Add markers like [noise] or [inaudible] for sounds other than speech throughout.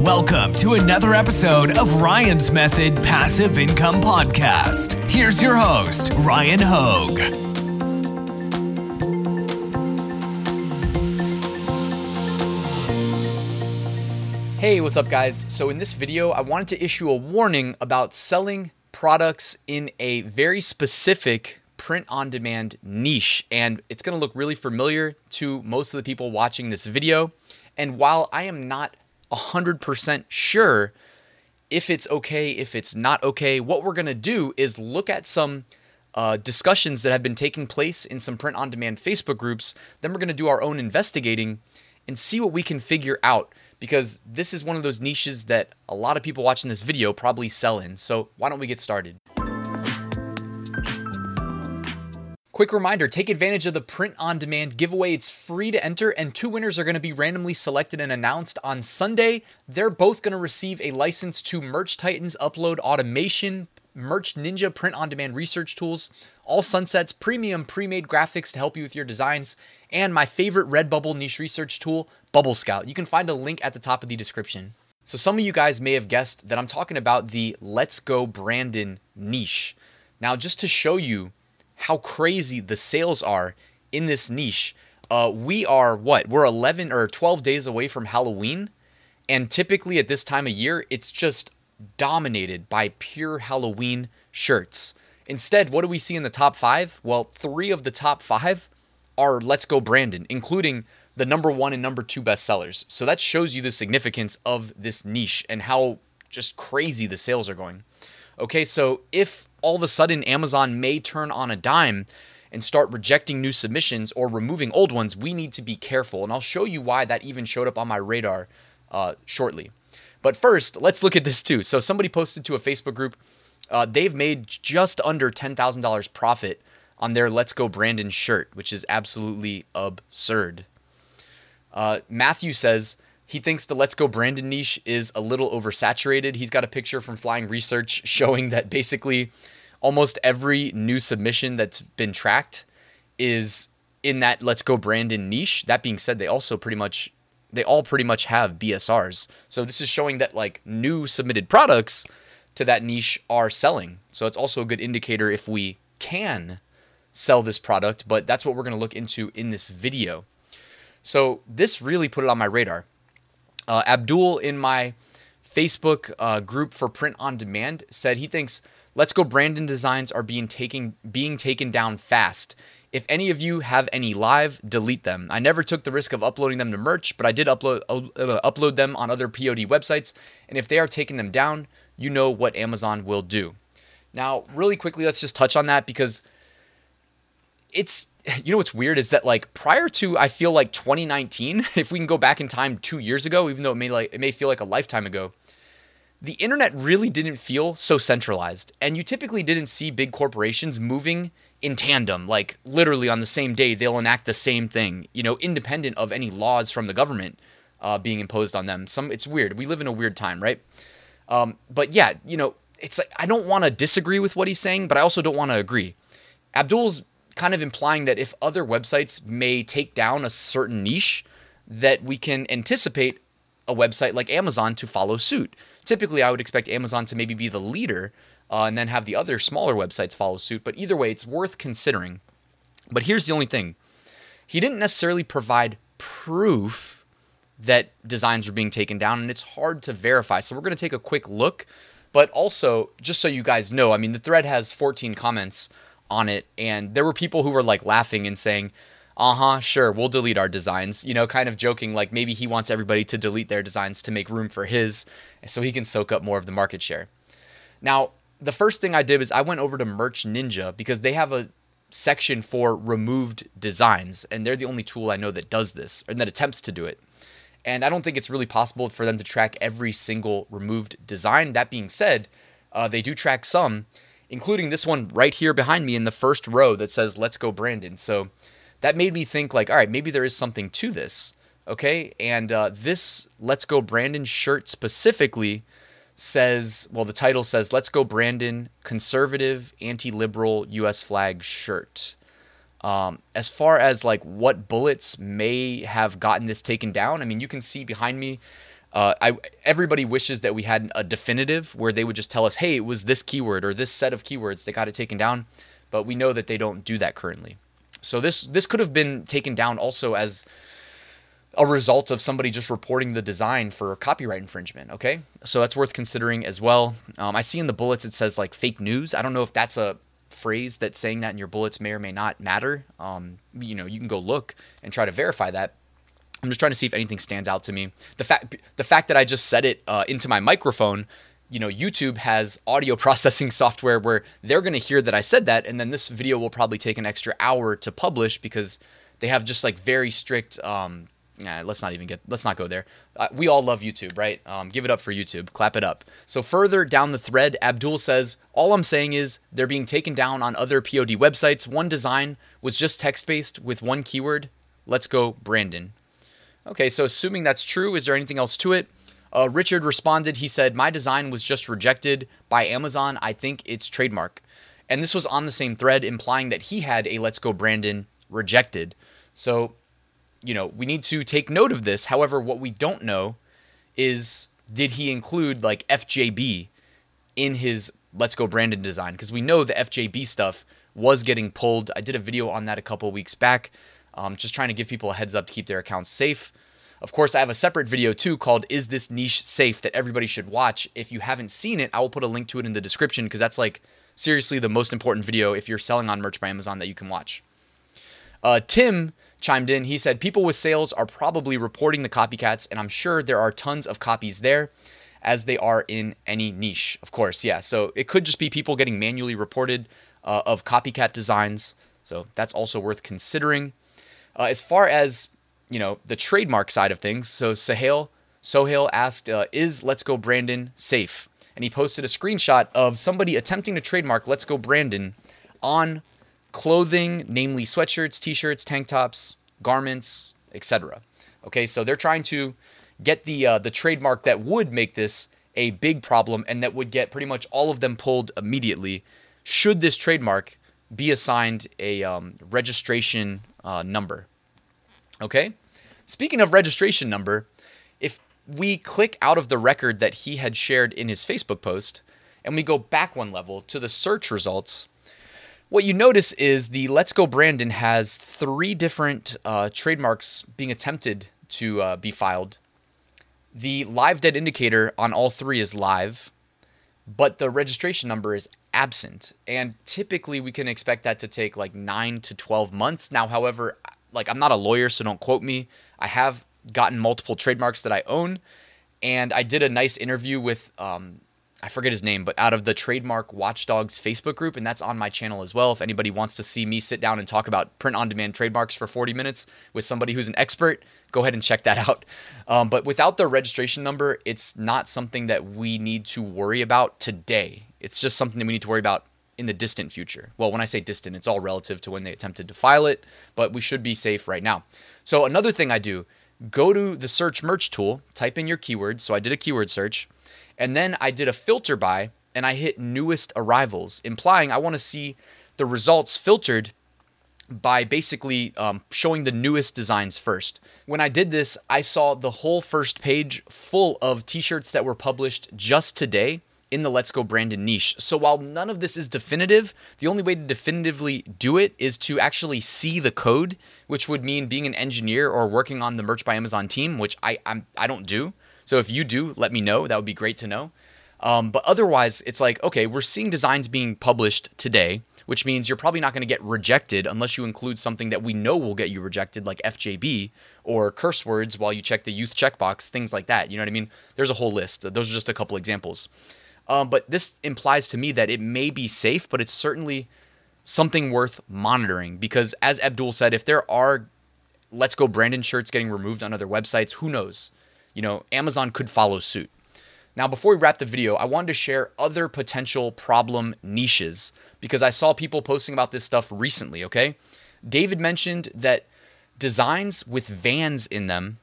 Welcome to another episode of Ryan's Method Passive Income Podcast. Here's your host, Ryan Hogue. Hey, what's up, guys? So, in this video, I wanted to issue a warning about selling products in a very specific print on demand niche. And it's gonna look really familiar to most of the people watching this video. And while I am not 100% sure if it's okay, if it's not okay, what we're gonna do is look at some uh, discussions that have been taking place in some print on demand Facebook groups. Then we're gonna do our own investigating and see what we can figure out because this is one of those niches that a lot of people watching this video probably sell in. So, why don't we get started? Quick reminder take advantage of the print on demand giveaway. It's free to enter, and two winners are going to be randomly selected and announced on Sunday. They're both going to receive a license to Merch Titans upload automation, Merch Ninja print on demand research tools, all sunsets, premium pre made graphics to help you with your designs, and my favorite Redbubble niche research tool, Bubble Scout. You can find a link at the top of the description. So, some of you guys may have guessed that I'm talking about the Let's Go Brandon niche. Now, just to show you how crazy the sales are in this niche. Uh, we are what? We're 11 or 12 days away from Halloween. And typically at this time of year, it's just dominated by pure Halloween shirts. Instead, what do we see in the top five? Well, three of the top five are Let's Go Brandon, including the number one and number two bestsellers. So that shows you the significance of this niche and how just crazy the sales are going. Okay, so if all of a sudden Amazon may turn on a dime and start rejecting new submissions or removing old ones, we need to be careful. And I'll show you why that even showed up on my radar uh, shortly. But first, let's look at this too. So somebody posted to a Facebook group, uh, they've made just under $10,000 profit on their Let's Go Brandon shirt, which is absolutely absurd. Uh, Matthew says, he thinks the Let's Go Brandon niche is a little oversaturated. He's got a picture from Flying Research showing that basically almost every new submission that's been tracked is in that Let's Go Brandon niche. That being said, they also pretty much they all pretty much have BSRs. So this is showing that like new submitted products to that niche are selling. So it's also a good indicator if we can sell this product, but that's what we're going to look into in this video. So this really put it on my radar. Uh, Abdul in my Facebook uh, group for print on demand said he thinks Let's Go Brandon designs are being taken being taken down fast. If any of you have any live, delete them. I never took the risk of uploading them to merch, but I did upload uh, upload them on other POD websites, and if they are taking them down, you know what Amazon will do. Now, really quickly, let's just touch on that because it's you know what's weird is that like prior to I feel like 2019, [laughs] if we can go back in time 2 years ago, even though it may like it may feel like a lifetime ago, the internet really didn't feel so centralized. And you typically didn't see big corporations moving in tandem, like literally on the same day they'll enact the same thing, you know, independent of any laws from the government uh, being imposed on them. Some it's weird. We live in a weird time, right? Um, but yeah, you know, it's like I don't want to disagree with what he's saying, but I also don't want to agree. Abdul's kind of implying that if other websites may take down a certain niche, that we can anticipate a website like Amazon to follow suit. Typically, I would expect Amazon to maybe be the leader uh, and then have the other smaller websites follow suit. But either way, it's worth considering. But here's the only thing he didn't necessarily provide proof that designs were being taken down, and it's hard to verify. So we're going to take a quick look. But also, just so you guys know, I mean, the thread has 14 comments on it, and there were people who were like laughing and saying, uh huh, sure, we'll delete our designs. You know, kind of joking, like maybe he wants everybody to delete their designs to make room for his so he can soak up more of the market share. Now, the first thing I did was I went over to Merch Ninja because they have a section for removed designs, and they're the only tool I know that does this and that attempts to do it. And I don't think it's really possible for them to track every single removed design. That being said, uh, they do track some, including this one right here behind me in the first row that says "Let's Go Brandon." So that made me think like, all right, maybe there is something to this. Okay, and uh, this "Let's Go Brandon" shirt specifically says, well, the title says "Let's Go Brandon Conservative Anti-Liberal U.S. Flag Shirt." Um, as far as like what bullets may have gotten this taken down, I mean, you can see behind me Uh, I everybody wishes that we had a definitive where they would just tell us, "Hey, it was this keyword or this set of keywords that got it taken down," but we know that they don't do that currently. So this this could have been taken down also as a result of somebody just reporting the design for copyright infringement. Okay, so that's worth considering as well. Um, I see in the bullets it says like fake news. I don't know if that's a phrase that saying that in your bullets may or may not matter. Um, you know, you can go look and try to verify that. I'm just trying to see if anything stands out to me. The fact the fact that I just said it uh, into my microphone you know, YouTube has audio [laughs] processing software where they're going to hear that I said that, and then this video will probably take an extra hour to publish because they have just like very strict um, Nah, let's not even get. Let's not go there. Uh, we all love YouTube, right? Um, give it up for YouTube. Clap it up. So further down the thread, Abdul says, "All I'm saying is they're being taken down on other POD websites. One design was just text-based with one keyword. Let's go, Brandon." Okay, so assuming that's true, is there anything else to it? Uh, Richard responded. He said, "My design was just rejected by Amazon. I think it's trademark." And this was on the same thread, implying that he had a "Let's Go Brandon" rejected. So you know, we need to take note of this. However, what we don't know is did he include like FJB in his Let's Go Brandon design? Because we know the FJB stuff was getting pulled. I did a video on that a couple weeks back, um, just trying to give people a heads up to keep their accounts safe. Of course, I have a separate video too called Is This Niche Safe that everybody should watch. If you haven't seen it, I will put a link to it in the description because that's like seriously the most important video if you're selling on merch by Amazon that you can watch. Uh, Tim chimed in. He said, People with sales are probably reporting the copycats, and I'm sure there are tons of copies there as they are in any niche. Of course, yeah. So it could just be people getting manually reported uh, of copycat designs. So that's also worth considering. Uh, as far as you know, the trademark side of things. So Sahil Sohail asked, uh, "Is Let's Go Brandon safe?" And he posted a screenshot of somebody attempting to trademark Let's Go Brandon on clothing, namely sweatshirts, t-shirts, tank tops, garments, etc. Okay, so they're trying to get the uh, the trademark that would make this a big problem and that would get pretty much all of them pulled immediately. Should this trademark be assigned a um, registration uh, number? Okay. Speaking of registration number, if we click out of the record that he had shared in his Facebook post and we go back one level to the search results, what you notice is the Let's Go Brandon has three different uh, trademarks being attempted to uh, be filed. The live dead indicator on all three is live, but the registration number is absent. And typically we can expect that to take like nine to 12 months. Now, however, like I'm not a lawyer, so don't quote me. I have gotten multiple trademarks that I own. And I did a nice interview with um, I forget his name, but out of the Trademark Watchdogs Facebook group, and that's on my channel as well. If anybody wants to see me sit down and talk about print on demand trademarks for 40 minutes with somebody who's an expert, go ahead and check that [laughs] out. Um, but without the registration number, it's not something that we need to worry about today. It's just something that we need to worry about in the distant future. Well, when I say distant, it's all relative to when they attempted to file it, but we should be safe right now. So, another thing I do go to the search merch tool, type in your keywords. So, I did a keyword search and then I did a filter by and I hit newest arrivals, implying I want to see the results filtered by basically um, showing the newest designs first. When I did this, I saw the whole first page full of t shirts that were published just today in the Let's Go Brandon niche. So while none of this is definitive, the only way to definitively do it is to actually see the code, which would mean being an engineer or working on the Merch by Amazon team, which I I'm, I don't do. So if you do, let me know. That would be great to know. Um, but otherwise, it's like, okay, we're seeing designs being published today, which means you're probably not going to get rejected unless you include something that we know will get you rejected, like FJB or curse words while you check the youth checkbox, things like that. You know what I mean? There's a whole list. Those are just a couple examples. Um, but this implies to me that it may be safe, but it's certainly something worth monitoring because, as Abdul said, if there are Let's Go Brandon shirts getting removed on other websites, who knows? you know, Amazon could follow suit. Now, before we wrap the video, I wanted to share other potential problem niches because I saw people posting about this stuff recently, okay? David mentioned that designs with vans in them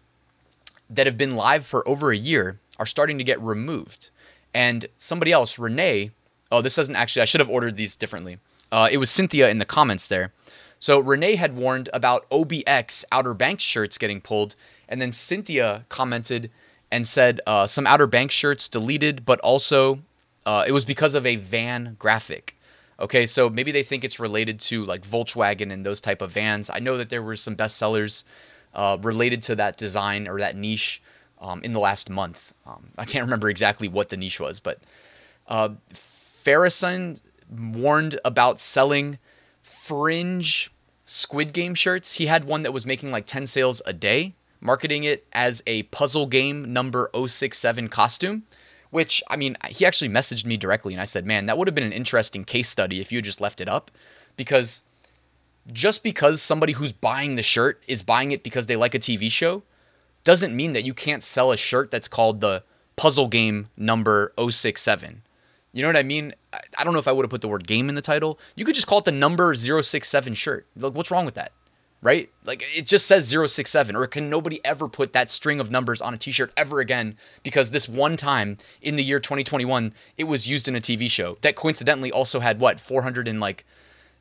that have been live for over a year are starting to get removed. And somebody else, Renee, oh, this doesn't actually, I should have ordered these differently. Uh, it was Cynthia in the comments there. So Renee had warned about OBX Outer Banks shirts getting pulled, and then Cynthia commented and said uh, some Outer Banks shirts deleted, but also uh, it was because of a van graphic. Okay, so maybe they think it's related to like Volkswagen and those type of vans. I know that there were some bestsellers uh, related to that design or that niche um, in the last month. Um, I can't remember exactly what the niche was, but uh, Farrison warned about selling fringe Squid Game shirts. He had one that was making like 10 sales a day, marketing it as a puzzle game number 067 costume. Which, I mean, he actually messaged me directly and I said, man, that would have been an interesting case study if you just left it up. Because just because somebody who's buying the shirt is buying it because they like a TV show doesn't mean that you can't sell a shirt that's called the puzzle game number 067. You know what I mean? I don't know if I would have put the word game in the title. You could just call it the number 067 shirt. Like, what's wrong with that? Right? Like, it just says 067. Or can nobody ever put that string of numbers on a t shirt ever again? Because this one time in the year 2021, it was used in a TV show that coincidentally also had what, 400 and like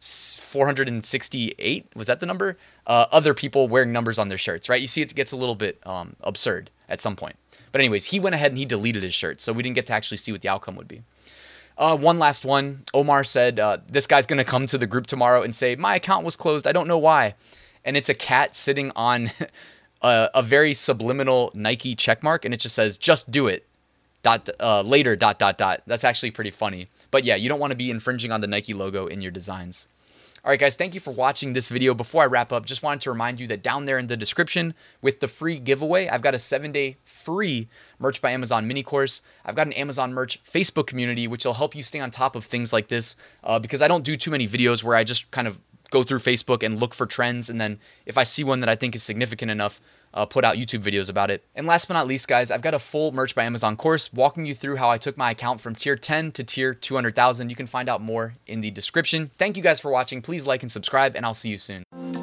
468 was that the number? Uh, other people wearing numbers on their shirts right? You see it gets a little bit um, absurd at some point. But anyways he went ahead and he deleted his shirt so we didn't get to actually see what the outcome would be. Uh, one last one. Omar said uh, this guy's going to come to the group tomorrow and say my account was closed. I don't know why. And it's a cat sitting on [laughs] a, a very subliminal nike checkmark and it just says just do it dot uh, later dot dot dot. That's actually pretty funny. But yeah, you don't want to be infringing on the Nike logo in your designs. All right, guys, thank you for watching this video. Before I wrap up, just wanted to remind you that down there in the description with the free giveaway, I've got a seven day free Merch by Amazon mini course. I've got an Amazon merch Facebook community, which will help you stay on top of things like this uh, because I don't do too many videos where I just kind of go through Facebook and look for trends. And then if I see one that I think is significant enough, uh, put out YouTube videos about it. And last but not least, guys, I've got a full Merch by Amazon course walking you through how I took my account from tier 10 to tier 200,000. You can find out more in the description. Thank you guys for watching. Please like and subscribe, and I'll see you soon.